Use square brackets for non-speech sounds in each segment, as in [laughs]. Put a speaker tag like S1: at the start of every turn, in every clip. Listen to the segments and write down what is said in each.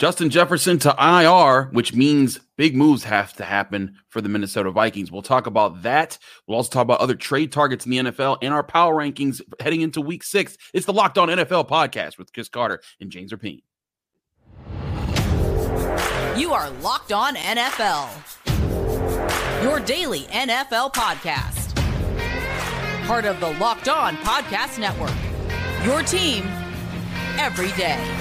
S1: Justin Jefferson to IR, which means big moves have to happen for the Minnesota Vikings. We'll talk about that. We'll also talk about other trade targets in the NFL and our power rankings heading into week six. It's the Locked On NFL podcast with Chris Carter and James Rapien.
S2: You are Locked On NFL, your daily NFL podcast. Part of the Locked On Podcast Network, your team every day.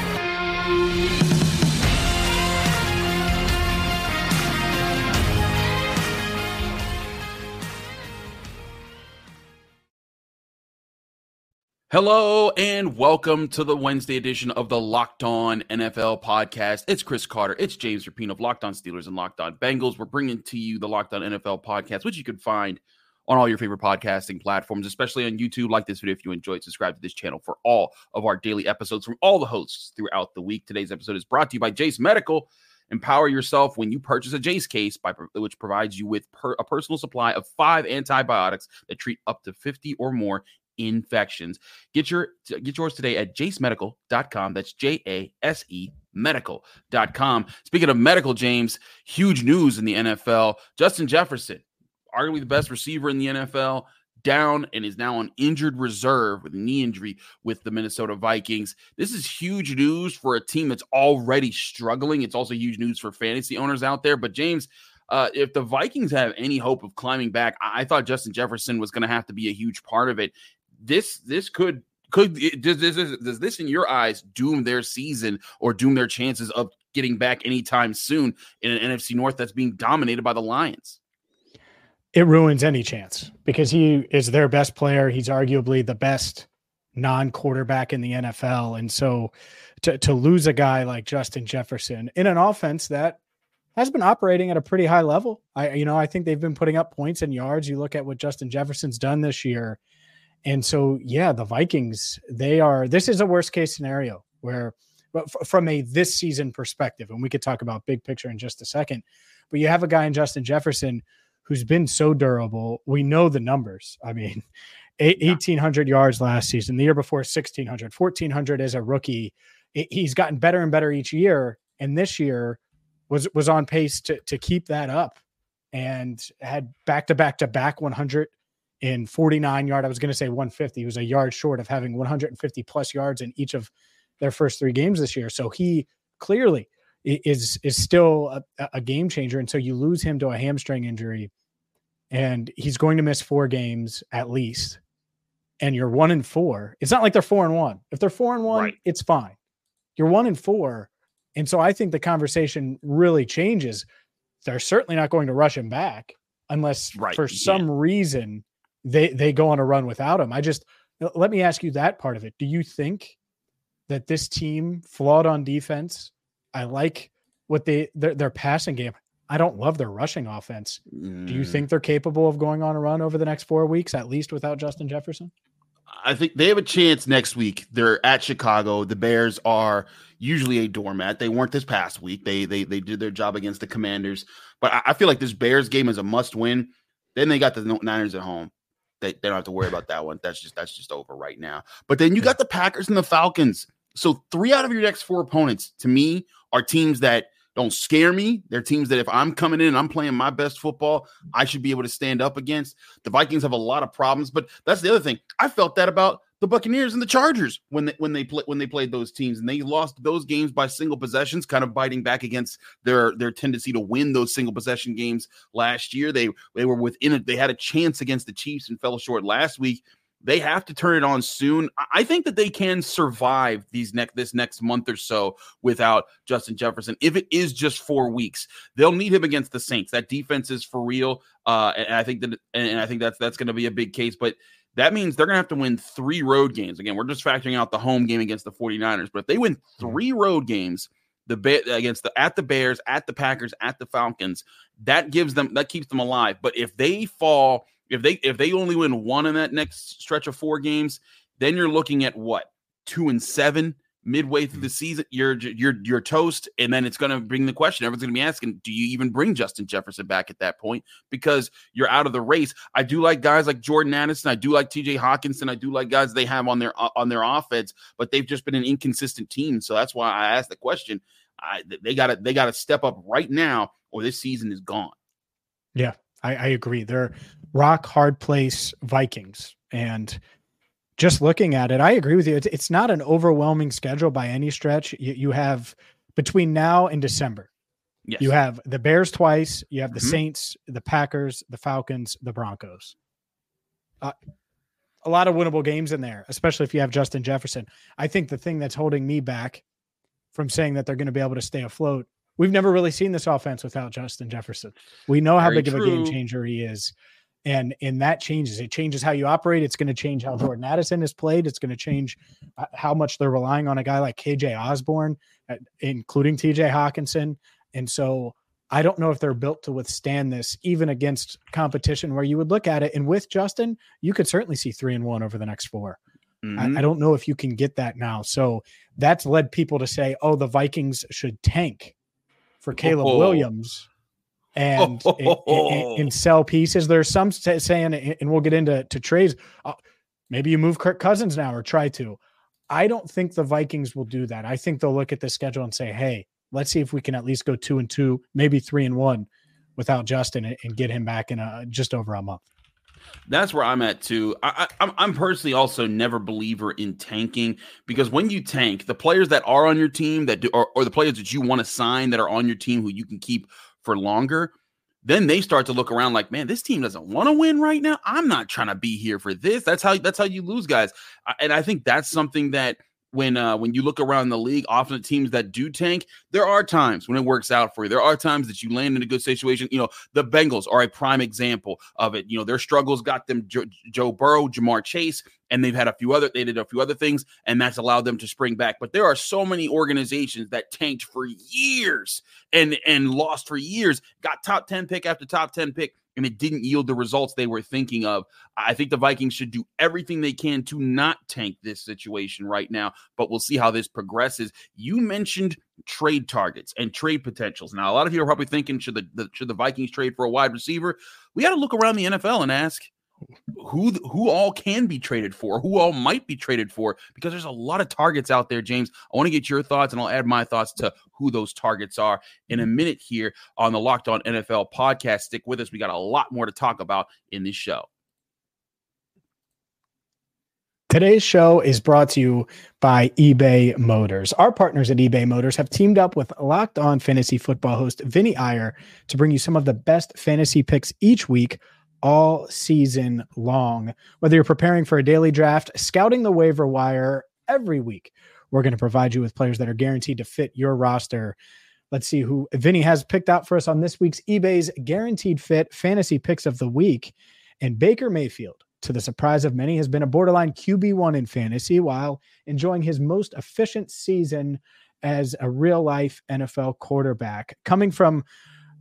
S1: Hello and welcome to the Wednesday edition of the Locked On NFL podcast. It's Chris Carter. It's James Rapien of Locked On Steelers and Locked On Bengals. We're bringing to you the Locked On NFL podcast, which you can find on all your favorite podcasting platforms, especially on YouTube. Like this video if you enjoyed. Subscribe to this channel for all of our daily episodes from all the hosts throughout the week. Today's episode is brought to you by Jase Medical. Empower yourself when you purchase a Jase case, by which provides you with per, a personal supply of five antibiotics that treat up to 50 or more infections. Get your get yours today at jasemedical.com. That's J A S E medical.com. Speaking of medical, James, huge news in the NFL. Justin Jefferson, arguably the best receiver in the NFL, down and is now on injured reserve with knee injury with the Minnesota Vikings. This is huge news for a team that's already struggling. It's also huge news for fantasy owners out there. But James, uh, if the Vikings have any hope of climbing back, I, I thought Justin Jefferson was going to have to be a huge part of it this this could could does this does this in your eyes doom their season or doom their chances of getting back anytime soon in an NFC North that's being dominated by the Lions?
S3: It ruins any chance because he is their best player. He's arguably the best non-quarterback in the NFL, and so to to lose a guy like Justin Jefferson in an offense that has been operating at a pretty high level. I you know I think they've been putting up points and yards. You look at what Justin Jefferson's done this year and so, yeah, the Vikings, they are, this is a worst case scenario where, but from a this season perspective, and we could talk about big picture in just a second, but you have a guy in Justin Jefferson who's been so durable. We know the numbers. I mean, [laughs] 1800 yards last season, the year before 1600, 1400 as a rookie. He's gotten better and better each year. And this year was, was on pace to, to keep that up and had back to back to back 100 in 49 yard. I was going to say 150. He was a yard short of having 150 plus yards in each of their first three games this year. So he clearly is is still a, a game changer. And so you lose him to a hamstring injury, and he's going to miss four games at least. And you're one and four. It's not like they're four and one. If they're four and one, right. it's fine. You're one and four. And so I think the conversation really changes. They're certainly not going to rush him back unless right. for some reason they they go on a run without him. I just let me ask you that part of it. Do you think that this team flawed on defense? I like what they their, their passing game. I don't love their rushing offense. Mm. Do you think mm. they're capable of going on a run over the next four weeks, at least without Justin Jefferson?
S1: I think they have a chance next week. They're at Chicago. The Bears are usually a doormat. They weren't this past week. They they they did their job against the Commanders, but I, I feel like this Bears game is a must win. Then they got the Niners at home. They, they don't have to worry about that one. That's just that's just over right now. But then you got the Packers and the Falcons. So three out of your next four opponents to me are teams that don't scare me. They're teams that if I'm coming in and I'm playing my best football, I should be able to stand up against. The Vikings have a lot of problems, but that's the other thing. I felt that about the Buccaneers and the Chargers when they when they play, when they played those teams and they lost those games by single possessions, kind of biting back against their their tendency to win those single possession games last year. They they were within it. They had a chance against the Chiefs and fell short last week. They have to turn it on soon. I think that they can survive these next this next month or so without Justin Jefferson. If it is just four weeks, they'll need him against the Saints. That defense is for real, uh, and I think that and I think that's that's going to be a big case. But that means they're going to have to win three road games. Again, we're just factoring out the home game against the 49ers, but if they win mm-hmm. three road games, the against the at the Bears, at the Packers, at the Falcons, that gives them that keeps them alive. But if they fall, if they if they only win one in that next stretch of four games, then you're looking at what two and seven midway through the mm. season, you're you're you're toast, and then it's going to bring the question. Everyone's going to be asking, do you even bring Justin Jefferson back at that point because you're out of the race? I do like guys like Jordan Addison. I do like T.J. Hockenson. I do like guys they have on their on their offense, but they've just been an inconsistent team. So that's why I asked the question. I, they got to they got to step up right now, or this season is gone.
S3: Yeah, I, I agree. They're rock hard place Vikings, and just looking at it, I agree with you. It's, it's not an overwhelming schedule by any stretch. You, you have between now and December. Yes. You have the Bears twice. You have the mm-hmm. Saints, the Packers, the Falcons, the Broncos. Uh, a lot of winnable games in there, especially if you have Justin Jefferson. I think the thing that's holding me back from saying that they're going to be able to stay afloat, we've never really seen this offense without Justin Jefferson. We know how big true. of a game changer he is. And and that changes. It changes how you operate. It's going to change how Jordan Addison is played. It's going to change uh, how much they're relying on a guy like KJ Osborn, uh, including TJ Hockenson And so I don't know if they're built to withstand this, even against competition where you would look at it. And with Justin, you could certainly see three and one over the next 4 mm-hmm. I, I, don't know if you can get that now. So that's led people to say, oh, the Vikings should tank for Caleb oh. Williams and, oh. and, and, and, sell pieces. There's some saying, and we'll get into to trades. Uh, maybe you move Kirk Cousins now or try to. I don't think the Vikings will do that. I think they'll look at the schedule and say, hey, let's see if we can at least go two and two, maybe three and one without Justin and get him back in a just over a month.
S1: That's where I'm at too. I, am I'm personally also never believer in tanking because when you tank, the players that are on your team that do, or, or the players that you want to sign that are on your team who you can keep for longer, then they start to look around like, man, this team doesn't want to win right now. I'm not trying to be here for this. That's how that's how you lose guys, and I think that's something that when uh, when you look around the league, often the teams that do tank, there are times when it works out for you. There are times that you land in a good situation. You know, the Bengals are a prime example of it. You know, their struggles got them jo- Joe Burrow, Ja'Marr Chase, and they've had a few other they did a few other things, and that's allowed them to spring back. But there are so many organizations that tanked for years and and lost for years, got top ten pick after top ten pick, and it didn't yield the results they were thinking of. I think the Vikings should do everything they can to not tank this situation right now, but we'll see how this progresses. You mentioned trade targets and trade potentials. Now, a lot of you are probably thinking should the, the should the Vikings trade for a wide receiver? We got to look around the NFL and ask who who all can be traded for, who all might be traded for, because there's a lot of targets out there, James. I want to get your thoughts, and I'll add my thoughts to who those targets are in a minute here on the Locked On NFL podcast. Stick with us; we got a lot more to talk about in this show.
S3: Today's show is brought to you by eBay Motors. Our partners at eBay Motors have teamed up with Locked On Fantasy Football host Vinny Iyer to bring you some of the best fantasy picks each week all season long. Whether you're preparing for a daily draft, scouting the waiver wire every week, we're going to provide you with players that are guaranteed to fit your roster. Let's see who Vinny has picked out for us on this week's eBay's guaranteed fit fantasy picks of the week. And Baker Mayfield, to the surprise of many, has been a borderline QB1 in fantasy while enjoying his most efficient season as a real life NFL quarterback. Coming from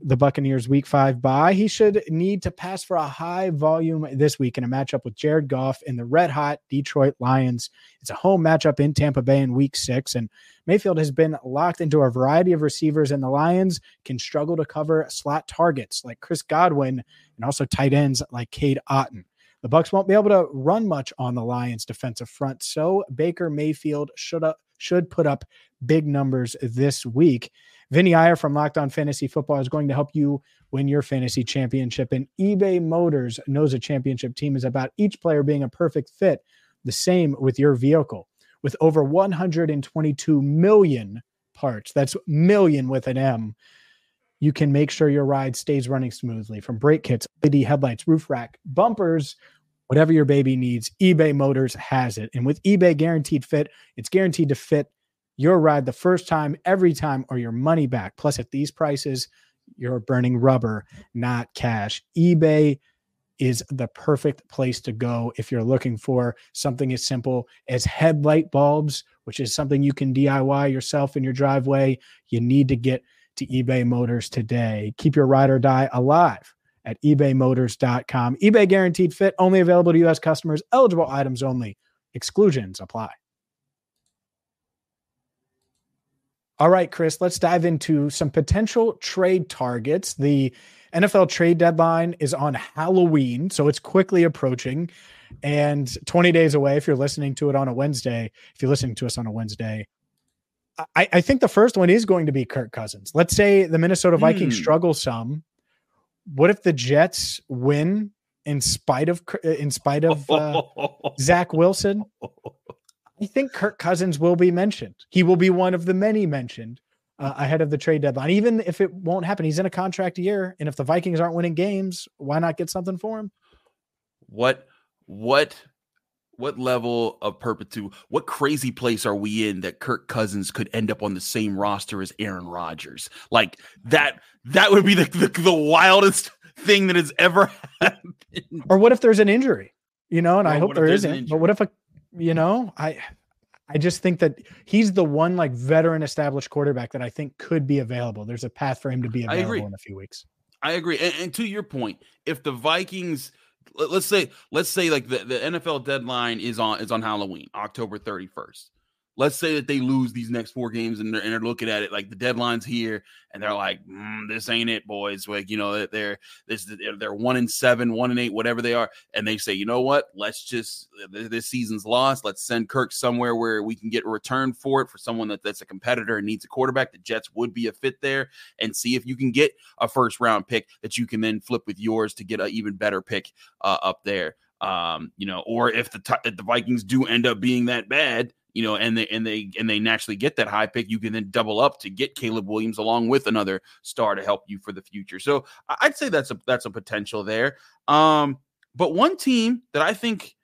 S3: the Buccaneers week five bye. He should need to pass for a high volume this week in a matchup with Jared Goff and the red hot Detroit Lions. It's a home matchup in Tampa Bay in week six. And Mayfield has been locked into a variety of receivers, and the Lions can struggle to cover slot targets like Chris Godwin and also tight ends like Cade Otton. The Bucs won't be able to run much on the Lions defensive front, so Baker Mayfield should up, should put up big numbers this week. Vinny Iyer from Locked On Fantasy Football is going to help you win your fantasy championship. And eBay Motors knows a championship team is about each player being a perfect fit. The same with your vehicle. With over 122 million parts, that's million with an M, you can make sure your ride stays running smoothly from brake kits, LED headlights, roof rack, bumpers, whatever your baby needs. eBay Motors has it. And with eBay Guaranteed Fit, it's guaranteed to fit your ride the first time, every time, or your money back. Plus, at these prices, you're burning rubber, not cash. eBay is the perfect place to go if you're looking for something as simple as headlight bulbs, which is something you can DIY yourself in your driveway. You need to get to eBay Motors today. Keep your ride or die alive at ebaymotors.com. eBay guaranteed fit, only available to U.S. customers, eligible items only. Exclusions apply. All right, Chris, let's dive into some potential trade targets. The NFL trade deadline is on Halloween, so it's quickly approaching and 20 days away if you're listening to it on a Wednesday. If you're listening to us on a Wednesday, I, I think the first one is going to be Kirk Cousins. Let's say the Minnesota Vikings
S1: Hmm.
S3: struggle some. What if the Jets win in spite of in spite of uh, [laughs] Zach Wilson? [laughs] I think Kirk Cousins will be mentioned. He will be one of the many mentioned uh, ahead of the trade deadline. Even if it won't happen, he's in a contract year, and if the Vikings aren't winning games, why not get something for him?
S1: what what what level of perpetuity what crazy place are we in that Kirk Cousins could end up on the same roster as Aaron Rodgers like that that would be the the, the wildest thing that has ever [laughs] happened
S3: Or what if there's an injury? You know, and I hope there isn't. But what if a, you know, I, I just think that he's the one like veteran established quarterback that I think could be available. There's a path for him to be available in a few weeks.
S1: I agree. And, and to your point, if the Vikings let- let's say let's say like the, the NFL deadline is on is on Halloween, October 31st. Let's say that they lose these next four games and they're, and they're looking at it like the deadline's here and they're like, "Mm, this ain't it, boys. Like, you know, they're this they're one in seven, one in eight, whatever they are. And they say, you know what? Let's just this season's lost. Let's send Kirk somewhere where we can get a return for it for someone that, that's a competitor and needs a quarterback. The Jets would be a fit there and see if you can get a first round pick that you can then flip with yours to get an even better pick uh, up there. Um, you know, or if the t- if the Vikings do end up being that bad, you know, and they and they and they naturally get that high pick, you can then double up to get Caleb Williams along with another star to help you for the future. So I'd say that's a that's a potential there. Um, but one team that I think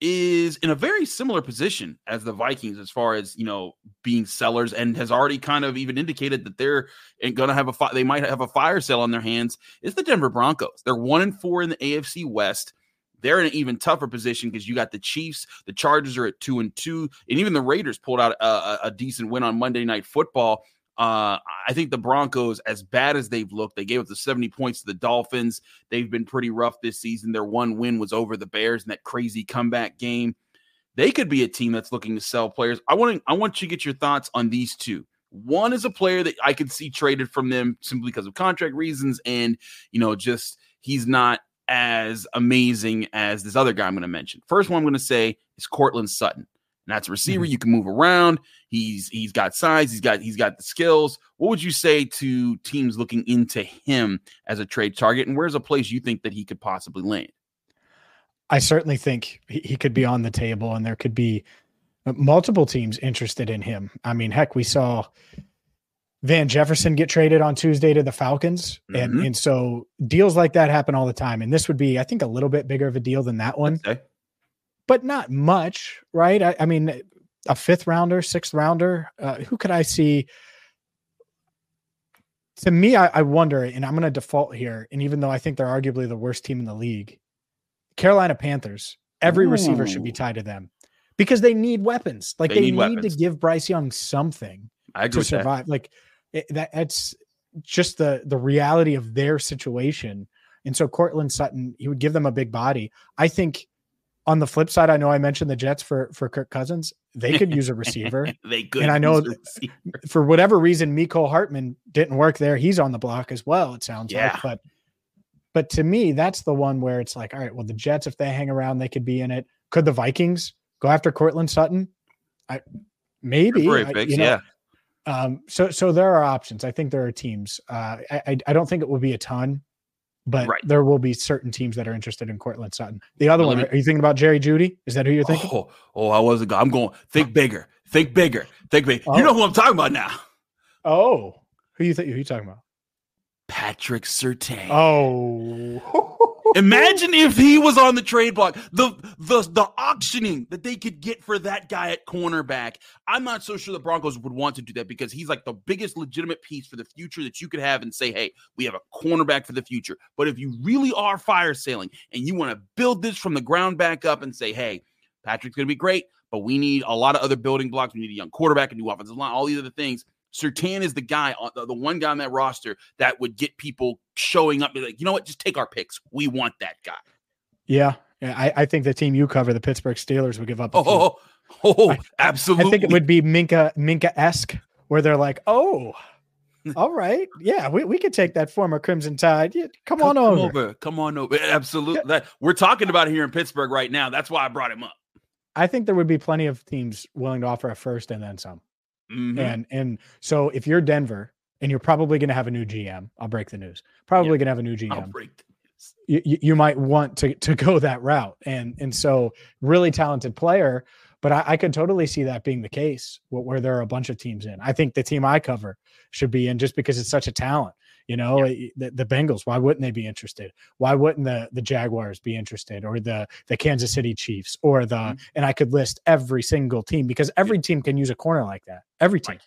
S1: is in a very similar position as the Vikings as far as you know being sellers and has already kind of even indicated that they're going to have a fi- they might have a fire sale on their hands is the Denver Broncos. They're one and four in the AFC West. They're in an even tougher position because you got the Chiefs, the Chargers are at two and two, and even the Raiders pulled out a, a, decent win on Monday Night Football. Uh, I think the Broncos, as bad as they've looked, they gave up the 70 points to the Dolphins. They've been pretty rough this season. Their one win was over the Bears in that crazy comeback game. They could be a team that's looking to sell players. I want to, I want you to get your thoughts on these two. One is a player that I could see traded from them simply because of contract reasons, and you know, just he's not as amazing as this other guy I'm going to mention. First one I'm going to say is Courtland Sutton. And that's a receiver.
S3: Mhm.
S1: You can move around. He's he's got size. He's got he's got the skills. What would you say to teams looking into him as a trade target? And where's a place you think that he could possibly land?
S3: I certainly think he, could be on the table, and there could be multiple teams interested in him. I mean, heck, we saw Van Jefferson get traded on Tuesday to the Falcons, and
S1: Mhm.
S3: and so deals like that happen all the time. And this would be, I think, a little bit bigger of a deal than that one,
S1: Okay.
S3: but not much, right? I, I mean, a fifth rounder, sixth rounder. Uh, who could I see? To me, I, I wonder, and I'm going to default here. And even though I think they're arguably the worst team in the league, Carolina Panthers, every receiver should be tied to them because they need weapons. Like
S1: They
S3: they,
S1: need
S3: need, to give Bryce Young something to
S1: with that.
S3: survive. Like it, that, that's just the the reality of their situation. And so Courtland Sutton, he would give them a big body. I think on the flip side, I know I mentioned the Jets for for Kirk Cousins. They could use a receiver. [laughs]
S1: they could.
S3: And I know
S1: use a receiver.
S3: for whatever reason, Mecole Hardman didn't work there. He's on the block as well, it sounds
S1: Yeah.
S3: like. But but to me, that's the one where it's like, all right, well, the Jets, if they hang around, they could be in it. Could the Vikings go after Courtland Sutton? I maybe. I-
S1: picks,
S3: you know,
S1: yeah.
S3: Um, so so there are options. I think there are teams. Uh, I I- don't think it will be a ton, but
S1: Right.
S3: there will be certain teams that are interested in Courtland Sutton. The other one,
S1: me-
S3: are you thinking about Jerry Jeudy? Is that who you're thinking?
S1: Oh, oh, I wasn't. I'm going. Think bigger. Think bigger. Think big.
S3: Oh.
S1: You know who I'm talking about now?
S3: Oh, who you think? Who you talking about?
S1: Patrick Surtain.
S3: Oh, [laughs]
S1: Imagine if he was on the trade block. The the the auctioning that they could get for that guy at cornerback. I'm not so sure the Broncos would want to do that because he's like the biggest legitimate piece for the future that you could have and say, hey, we have a cornerback for the future. But if you really are fire sailing and you want to build this from the ground back up and say, hey, Patrick's gonna be great, but we need a lot of other building blocks. We need a young quarterback, a new offensive line, all these other things. Surtain is the guy, uh, on the, one guy on that roster that would get people showing up. Be like, you know what? Just take our picks. We want that guy.
S3: yeah. yeah I, I think the team you cover, the Pittsburgh Steelers, would give up. Oh,
S1: oh, oh, oh,
S3: I-
S1: absolutely.
S3: I think it would be Minkah Minkah esque, where they're like, "Oh, [laughs] all right, yeah, we, we could take that former Crimson Tide. Yeah, come, on over.
S1: Come on over. Absolutely. That, we're talking about here in Pittsburgh right now. That's why I brought him up.
S3: I think there would be plenty of teams willing to offer a first and then some. Mm-hmm. And and so if you're Denver and you're probably going to have a new GM, I'll break the news. Probably yeah, going to have a new GM. I'll break the news. You, you might want to to go that route, and and so really talented player. But I, I could totally see that being the case where, where there are a bunch of teams in. I think the team I cover should be in just because it's such a talent. You know, yeah. the, the Bengals, why wouldn't they be interested? Why wouldn't the the Jaguars be interested or the the Kansas City Chiefs or the mm-hmm. and I could list every single team because every team can use a corner like that. Every team. Right.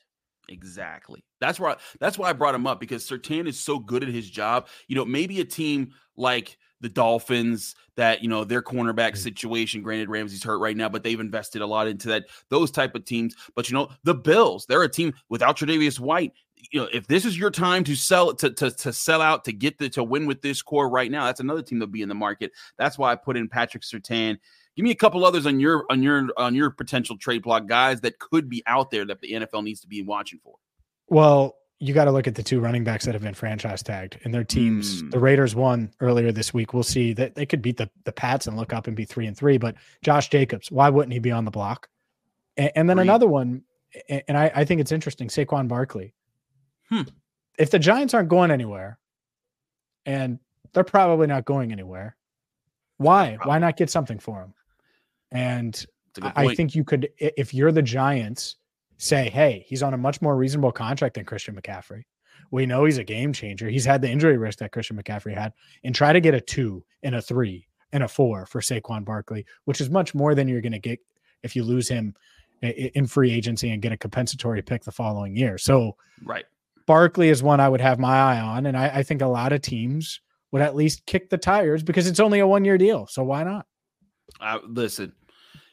S1: Exactly. That's why that's why I brought him up because Surtain is so good at his job. You know, maybe a team like the Dolphins that, you know, their cornerback mm. situation, granted Ramsey's hurt right now, but they've invested a lot into that, those type of teams. But you know, the Bills, they're a team without Tre'Davious White. You know, if this is your time to sell to, to to sell out to get the to win with this core right now, that's another team that'll be in the market. That's why I put in Patrick Surtain. Give me a couple others on your on your on your potential trade block guys that could be out there that the NFL needs to be watching for.
S3: Well, you got to look at the two running backs that have been franchise tagged and their teams. Mm. The Raiders won earlier this week. We'll see that they could beat the the Pats and look up and be three and three. But Josh Jacobs, why wouldn't he be on the block? And, and then three. another one, and I, I, think it's interesting. Saquon Barkley. Hmm. If the Giants aren't going anywhere, and they're probably not going anywhere, why? Why not get something for him? And I think you could, if you're the Giants say, hey, he's on a much more reasonable contract than Christian McCaffrey. We know he's a game changer. He's had the injury risk that Christian McCaffrey had, and try to get a two and a three and a four for Saquon Barkley, which is much more than you're going to get if you lose him in free agency and get a compensatory pick the following year. So,
S1: right,
S3: Barkley is one I would have my eye on, and I, I think a lot of teams would at least kick the tires because it's only a one year deal. So why not?
S1: Uh, listen,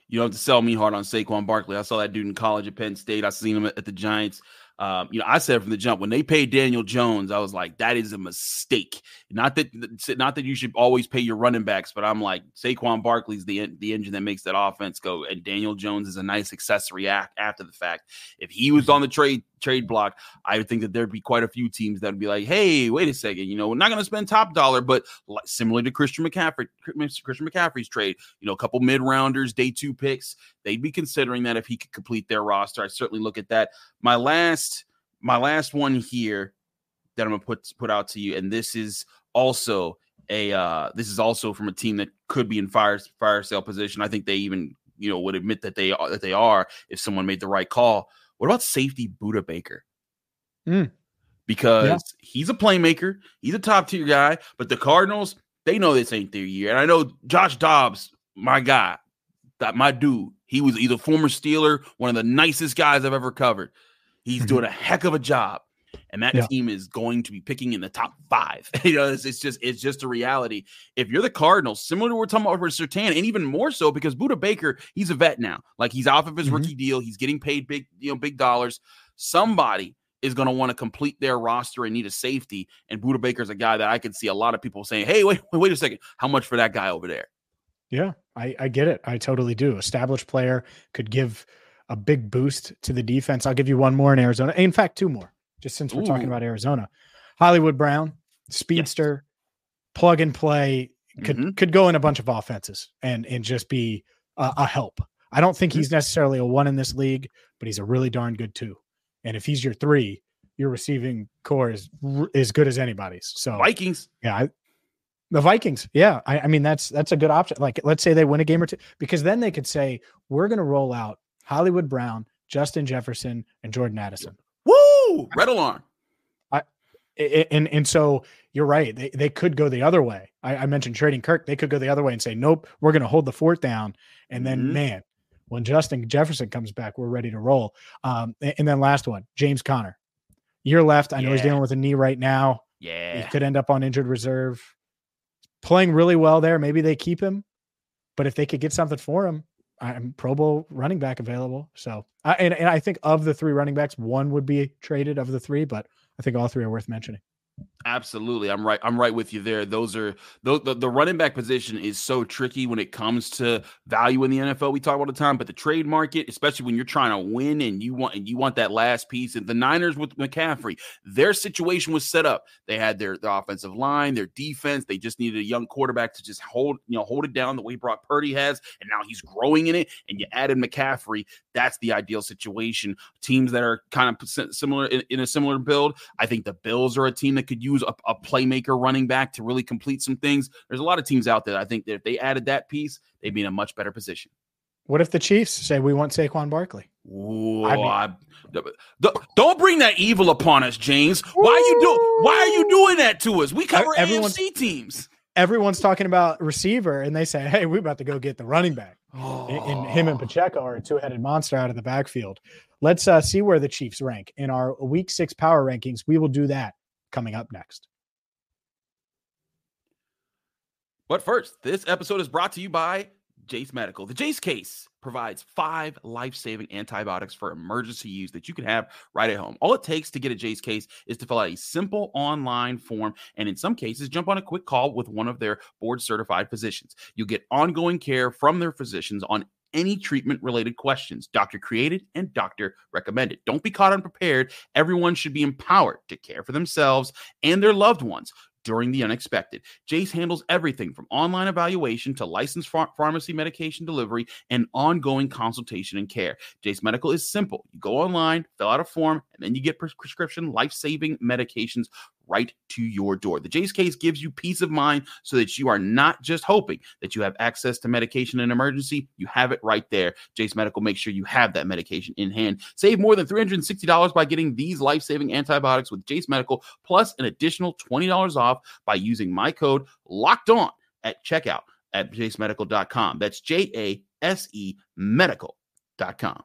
S1: you don't have to sell me hard on Saquon Barkley. I saw that dude in college at Penn State. I seen him at, the Giants. Um, you know, I said from the jump when they paid Daniel Jones, I was like, that is a mistake. Not that, not that you should always pay your running backs, but I'm like, Saquon Barkley's the the engine that makes that offense go, and Daniel Jones is a nice accessory act after the fact. If he was on the trade trade block, I would think that there'd be quite a few teams that would be like, hey, wait a second, you know, we're not going to spend top dollar, but like, similar to Christian McCaffrey, Christian McCaffrey's trade, you know, a couple mid rounders, day two picks, they'd be considering that if he could complete their roster. I certainly look at that. My last, my last one here that I'm gonna put put out to you, and this is also a uh this is also from a team that could be in fire fire sale position. I think they even you know would admit that they are that they are if someone made the right call. What about safety Budda Baker?
S3: Mm.
S1: Because yeah. he's a playmaker, he's a top tier guy, but the Cardinals, they know this ain't their year. And I know Josh Dobbs, my guy, that my dude, he was either former Steeler, one of the nicest guys I've ever covered. He's mm-hmm. doing a heck of a job. And that yeah. team is going to be picking in the top five. [laughs] you know, it's, it's, just it's just a reality. If you're the Cardinals, similar to what we're talking about for Surtain, and even more so because Budda Baker, he's a vet now. Like he's off of his mm-hmm. rookie deal. He's getting paid big, you know, big dollars. Somebody is going to want to complete their roster and need a safety. And Budda Baker's a guy that I could see a lot of people saying, "Hey, wait, [laughs] wait, wait a second, how much for that guy over there?"
S3: Yeah, I, I get it. I totally do. Established player could give a big boost to the defense. I'll give you one more in Arizona. In fact, two more, just since we're Ooh. talking about Arizona. Hollywood Brown, speedster, yes. plug and play, could mm-hmm. could go in a bunch of offenses and and just be a, a help. I don't think mm-hmm. he's necessarily a one in this league, but he's a really darn good two. And if he's your three, your receiving core is as good as anybody's. So
S1: Vikings,
S3: yeah, I, the Vikings, yeah. I, I, mean, that's that's a good option. Like, let's say they win a game or two, because then they could say we're going to roll out Hollywood Brown, Justin Jefferson, and Jordan Addison.
S1: Woo! Red alarm.
S3: I and and so you're right. They they could go the other way. I, I mentioned trading Kirk. They could go the other way and say, nope, we're going to hold the fort down. And then, mm-hmm. man, when Justin Jefferson comes back, we're ready to roll. Um, and then last one, James Conner. Year left. I know he's dealing with a knee right now.
S1: Yeah.
S3: He could end up on injured reserve playing really well there. Maybe they keep him, but if they could get something for him, I'm Pro Bowl running back available. So, and, and I think of the three running backs, one would be traded of the three, but I think all three are worth mentioning.
S1: Absolutely, I'm right. I'm right with you there. Those are the, the, the running back position is so tricky when it comes to value in the NFL. We talk all the time, but the trade market, especially when you're trying to win and you want and you want that last piece. And the Niners with McCaffrey, their situation was set up. They had their, their offensive line, their defense. They just needed a young quarterback to just hold you know hold it down the way Brock Purdy has, and now he's growing in it. And you added McCaffrey. That's the ideal situation. Teams that are kind of similar in, in a similar build. I think the Bills are a team that could use a, a, playmaker running back to really complete some things. There's a lot of teams out there. I think that if they added that piece, they'd be in a much better position.
S3: What if the Chiefs say we want Saquon Barkley?
S1: Ooh, I mean, I, don't bring that evil upon us, James. Why are you do? Why are you doing that to us? We cover AFC teams.
S3: Everyone's talking about receiver, and they say, "Hey, we're about to go get the running back." Oh. And him and Pacheco are a two-headed monster out of the backfield. Let's uh, see where the Chiefs rank in our Week Six power rankings. We will do that coming up next.
S1: But first, this episode is brought to you by Jase Medical. The Jase case provides five life saving antibiotics for emergency use that you can have right at home. All it takes to get a Jase case is to fill out a simple online form and, in some cases, jump on a quick call with one of their board certified physicians. You'll get ongoing care from their physicians on any treatment related questions. Doctor created and doctor recommended. Don't be caught unprepared. Everyone should be empowered to care for themselves and their loved ones during the unexpected. Jase handles everything from online evaluation to licensed ph- pharmacy medication delivery and ongoing consultation and care. Jase Medical is simple. You go online, fill out a form, and then you get prescription life saving medications right to your door. The Jase case gives you peace of mind so that you are not just hoping that you have access to medication in emergency, you have it right there. Jase Medical makes sure you have that medication in hand. Save more than $360 by getting these life-saving antibiotics with Jase Medical plus an additional $20 off by using my code locked on at checkout at jasemedical.com. That's J A S E medical.com.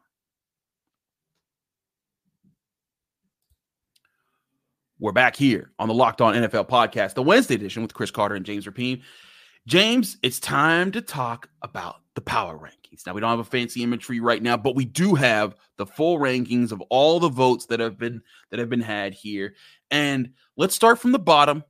S1: We're back here on the Locked On NFL podcast, the Wednesday edition with Chris Carter and James Rapien. James, it's time to talk about the power rankings. Now, we don't have a fancy imagery right now, but we do have the full rankings of all the votes that have been that have been had here. And let's start from the bottom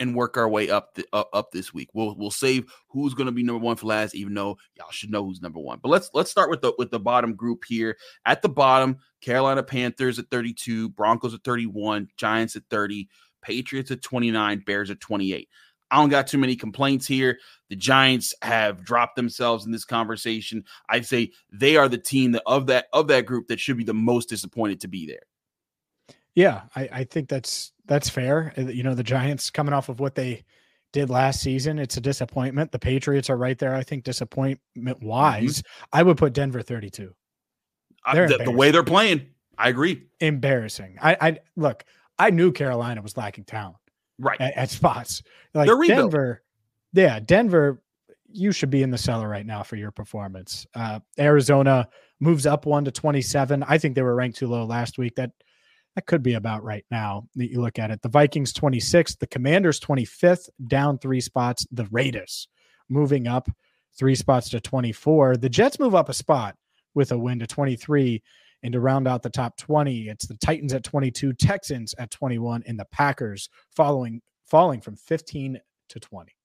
S1: and work our way up the, uh, up this week. We'll we'll save who's going to be number one for last, even though y'all should know who's number one. But let's let's start with the with the bottom group here. At the bottom, Carolina Panthers at 32, Broncos at 31, Giants at 30, Patriots at 29, Bears at 28. I don't got too many complaints here. The Giants have dropped themselves in this conversation. I'd say they are the team that of that of that group that should be the most disappointed to be there.
S3: Yeah, I, I think that's that's fair. Uh, you know, the Giants coming off of what they did last season, it's a disappointment. The Patriots are right there. I think disappointment wise, mm-hmm. I would put Denver 32.
S1: Uh, the, the, way they're playing, I agree.
S3: Embarrassing. I, I look. I knew Carolina was lacking talent,
S1: right
S3: at, at spots. Like Denver, yeah, Denver. You should be in the cellar right now for your performance. Uh, Arizona moves up one to twenty seven. I think they were ranked too low last week. That that could be about right now that you look at it. The Vikings 26th, the Commanders 25th, down three spots. The Raiders moving up three spots to 24. The Jets move up a spot with a win to 23. And to round out the top 20, it's the Titans at 22, Texans at 21, and the Packers following falling from 15 to 20.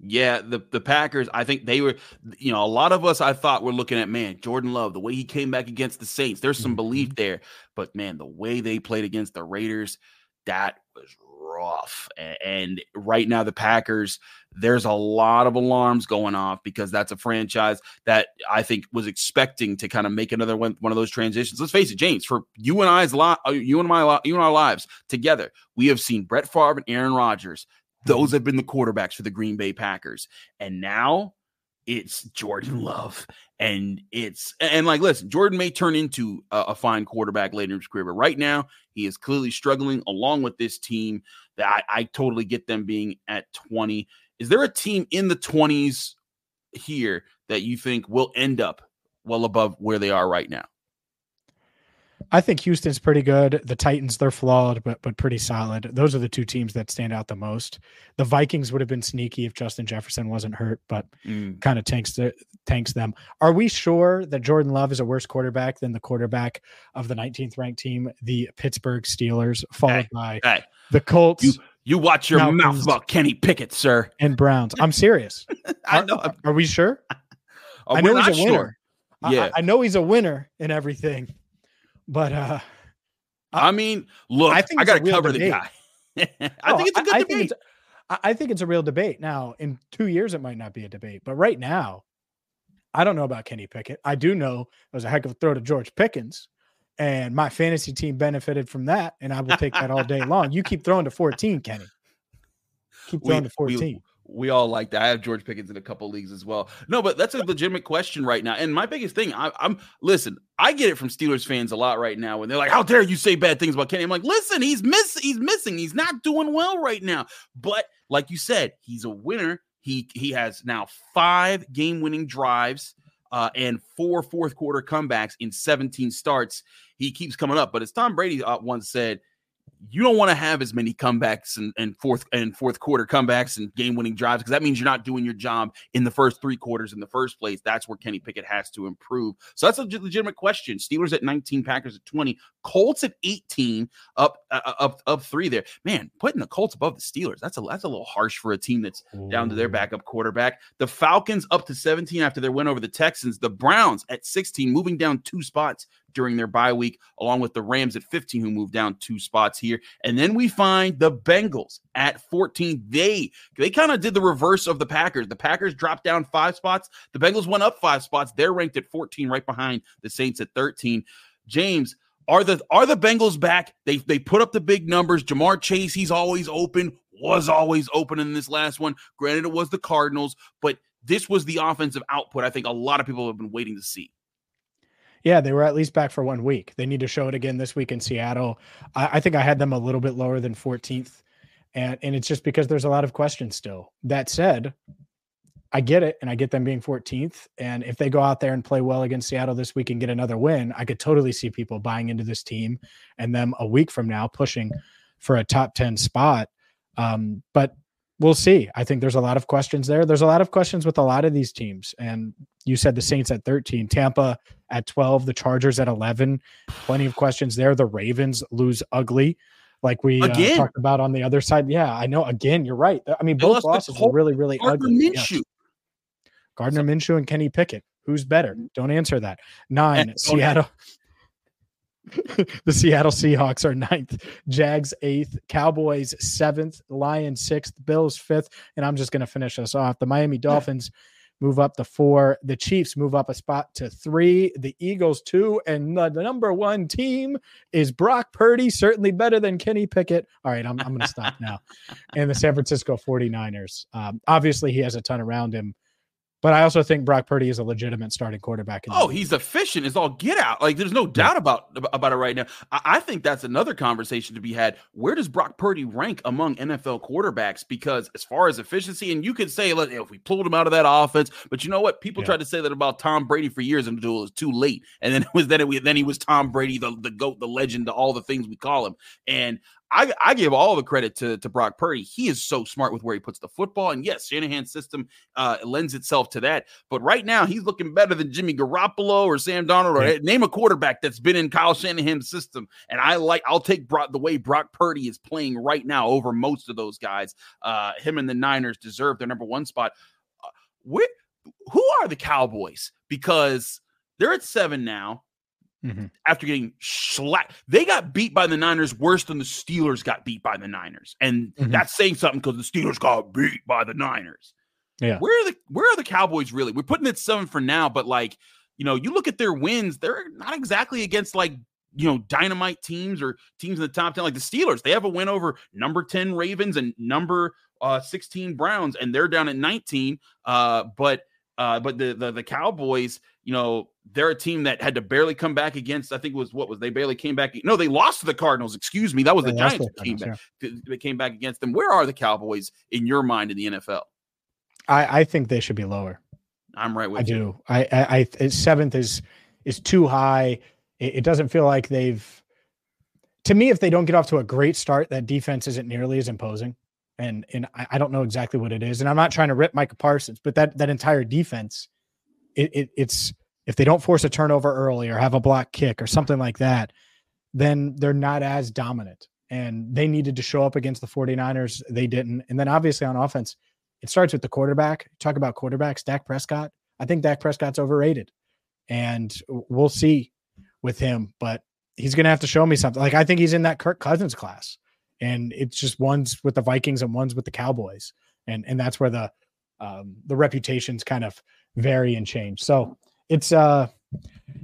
S1: Yeah, the the Packers, I think they were, you know, a lot of us I thought were looking at man, Jordan Love, the way he came back against the Saints. There's some belief mm-hmm. there, but man, the way they played against the Raiders, that was rough. And right now, the Packers, there's a lot of alarms going off because that's a franchise that I think was expecting to kind of make another one, one of those transitions. Let's face it, James, for you and I's lot, uh, you and my, you and our lives together, we have seen Brett Favre and Aaron Rodgers those have been the quarterbacks for the Green Bay Packers. And now it's Jordan Love. And it's, and like, listen, Jordan may turn into a, a fine quarterback later in his career, but right now he is clearly struggling along with this team that I, I totally get them being at 20. Is there a team in the 20s here that you think will end up well above where they are right now?
S3: I think Houston's pretty good. The Titans, they're flawed, but but pretty solid. Those are the two teams that stand out the most. The Vikings would have been sneaky if Justin Jefferson wasn't hurt, but mm. kind of tanks the, tanks them. Are we sure that Jordan Love is a worse quarterback than the quarterback of the 19th ranked team, the Pittsburgh Steelers, followed hey, by hey. the Colts?
S1: You, You watch your Falcons mouth about Kenny Pickett, sir.
S3: And Browns. I'm serious. [laughs]
S1: I know.
S3: Are, are we sure? I know he's a sure. winner. Yeah. I, I, know he's a winner in everything. But uh
S1: I, I mean, look, I think I gotta cover debate. the guy. [laughs] I
S3: oh, think it's a good I, debate. I think it's a real debate. Now, in two years, it might not be a debate, but right now, I don't know about Kenny Pickett. I do know it was a heck of a throw to George Pickens, and my fantasy team benefited from that, and I will take that all day long. You keep throwing to 14, Kenny. Keep throwing we, to 14.
S1: We, we all like that. I have George Pickens in a couple leagues as well. No, but that's a legitimate question right now. And my biggest thing, I, am listen. I get it from Steelers fans a lot right now and they're like, "How dare you say bad things about Kenny?" I'm like, "Listen, he's miss, he's missing. He's not doing well right now." But like you said, he's a winner. He he has now five game winning drives. Uh, and four fourth quarter comebacks in 17 starts. He keeps coming up, but as Tom Brady uh, once said, you don't want to have as many comebacks and, and fourth and fourth quarter comebacks and game winning drives because that means you're not doing your job in the first three quarters in the first place. That's where Kenny Pickett has to improve. So that's a legitimate question. Steelers at 19, Packers at 20, Colts at 18, up uh, uh, up up three there. Man, putting the Colts above the Steelers that's a that's a little harsh for a team that's Ooh. down to their backup quarterback. The Falcons up to 17 after their win over the Texans. The Browns at 16, moving down two spots during their bye week, along with the Rams at 15, who moved down two spots here. And then we find the Bengals at 14. They they kind of did the reverse of the Packers. The Packers dropped down five spots. The Bengals went up five spots. They're ranked at 14, right behind the Saints at 13. James, are the are the Bengals back? They they put up the big numbers. Ja'Marr Chase, he's always open, was always open in this last one. Granted, it was the Cardinals, but this was the offensive output I think a lot of people have been waiting to see.
S3: Yeah, they were at least back for one week. They need to show it again this week in Seattle. I, I think I had them a little bit lower than 14th, and and it's just because there's a lot of questions still. That said, I get it, and I get them being 14th. And if they go out there and play well against Seattle this week and get another win, I could totally see people buying into this team and them a week from now pushing for a top 10 spot. Um, but we'll see. I think there's a lot of questions there. There's a lot of questions with a lot of these teams. And you said the Saints at 13, Tampa at 12, the Chargers at 11. Plenty of questions there. The Ravens lose ugly, like we uh, talked about on the other side. Yeah, I know. Again, you're right. I mean, both losses were really, really ugly. Gardner so, Minshew and Kenny Pickett. Who's better? Don't answer that. Nine, Seattle. [laughs] the Seattle Seahawks are ninth, Jags eighth, Cowboys seventh, Lions sixth, Bills fifth, and I'm just going to finish us off. The Miami Dolphins move up to four, the Chiefs move up a spot to three, the Eagles two, and the, the number one team is Brock Purdy, certainly better than Kenny Pickett. All right, I'm, I'm going to stop [laughs] now. And the San Francisco 49ers. Um, obviously, he has a ton around him but I also think Brock Purdy is a legitimate starting quarterback.
S1: oh, he's efficient. It's all get out. Like there's no doubt about about it right now. I, I, think that's another conversation to be had. Where does Brock Purdy rank among NFL quarterbacks? Because as far as efficiency, and you could say like, if we pulled him out of that offense, but you know what? People yeah. tried to say that about Tom Brady for years until it was too late, and then [laughs] it was then it, then he was Tom Brady, the the goat, the legend, to all the things we call him. And I, I give all the credit to, to Brock Purdy. He is so smart with where he puts the football. And yes, Shanahan's system uh, lends itself to that. But right now, he's looking better than Jimmy Garoppolo or Sam Darnold. or yeah. name a quarterback that's been in Kyle Shanahan's system. And I like, I'll take Brock, the way Brock Purdy is playing right now over most of those guys. Uh, him and the Niners deserve their number one spot. Uh, where, who are the Cowboys? Because they're at seven now. Mm-hmm. After getting slapped, they got beat by the Niners worse than the Steelers got beat by the Niners, and mm-hmm. that's saying something because the Steelers got beat by the Niners.
S3: Yeah,
S1: where are the where are the Cowboys really? We're putting it seven for now, but like you know, you look at their wins; they're not exactly against like you know dynamite teams or teams in the top 10 like the steelers they have a win over number 10 ravens and number uh 16 browns and they're down at 19 uh but uh but the the, the cowboys you know, they're a team that had to barely come back against. I think it was what was they barely came back. No, they lost to the Cardinals. Excuse me, that was they the Giants the came back. Yeah. They came back against them. Where are the Cowboys in your mind in the NFL?
S3: I, I think they should be lower.
S1: I'm right with
S3: I
S1: you.
S3: do. I, I, I seventh is is too high. It, it doesn't feel like they've. To me, if they don't get off to a great start, that defense isn't nearly as imposing and and I, I, don't know exactly what it is. And I'm not trying to rip Micah Parsons, but that that entire defense it, it, it's if they don't force a turnover early or have a block kick or something like that, then they're not as dominant. and they needed to show up against the 49ers. They didn't. And then obviously on offense, it starts with the quarterback. Talk about quarterbacks, Dak Prescott. I think Dak Prescott's overrated. And we'll see with him, but he's going to have to show me something. Like I think he's in that Kirk Cousins class. And it's just one's with the Vikings and one's with the Cowboys. And and that's where the um the reputations kind of vary and change. So it's uh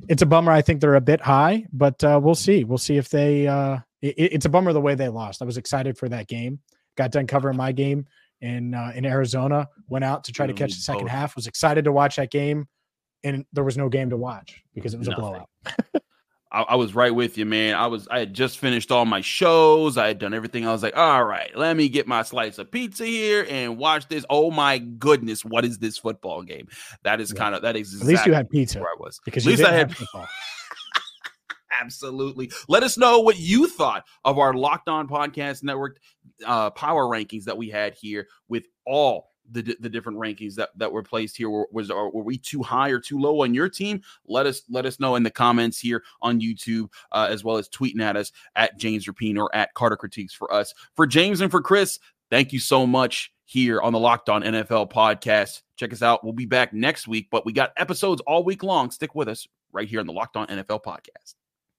S3: it's a bummer. I think they're a bit high, but uh, we'll see. We'll see if they. Uh, it, it's a bummer the way they lost. I was excited for that game. Got done covering my game in uh, in Arizona. Went out to try to catch the second half. Was excited to watch that game, and there was no game to watch because it was Nothing. a blowout. [laughs]
S1: I, I, was right with you, man. I was I had just finished all my shows. I had done everything. I was like, all right, let me get my slice of pizza here and watch this. Oh my goodness, what is this football game? That is yeah. kind of that is
S3: exactly at least you had pizza
S1: where I was. Because at least I had football. [laughs] Absolutely. Let us know what you thought of our Locked On Podcast Network uh, power rankings that we had here with all the, the different rankings that, that were placed here were, was are, were we too high or too low on your team? Let us let us know in the comments here on youtube uh, as well as tweeting at us at james rapien or at carter critiques for us. For james and for chris thank you so much here on the locked on nfl podcast. Check us out. We'll be back next week but we got episodes all week long. Stick with us right here on the locked on nfl podcast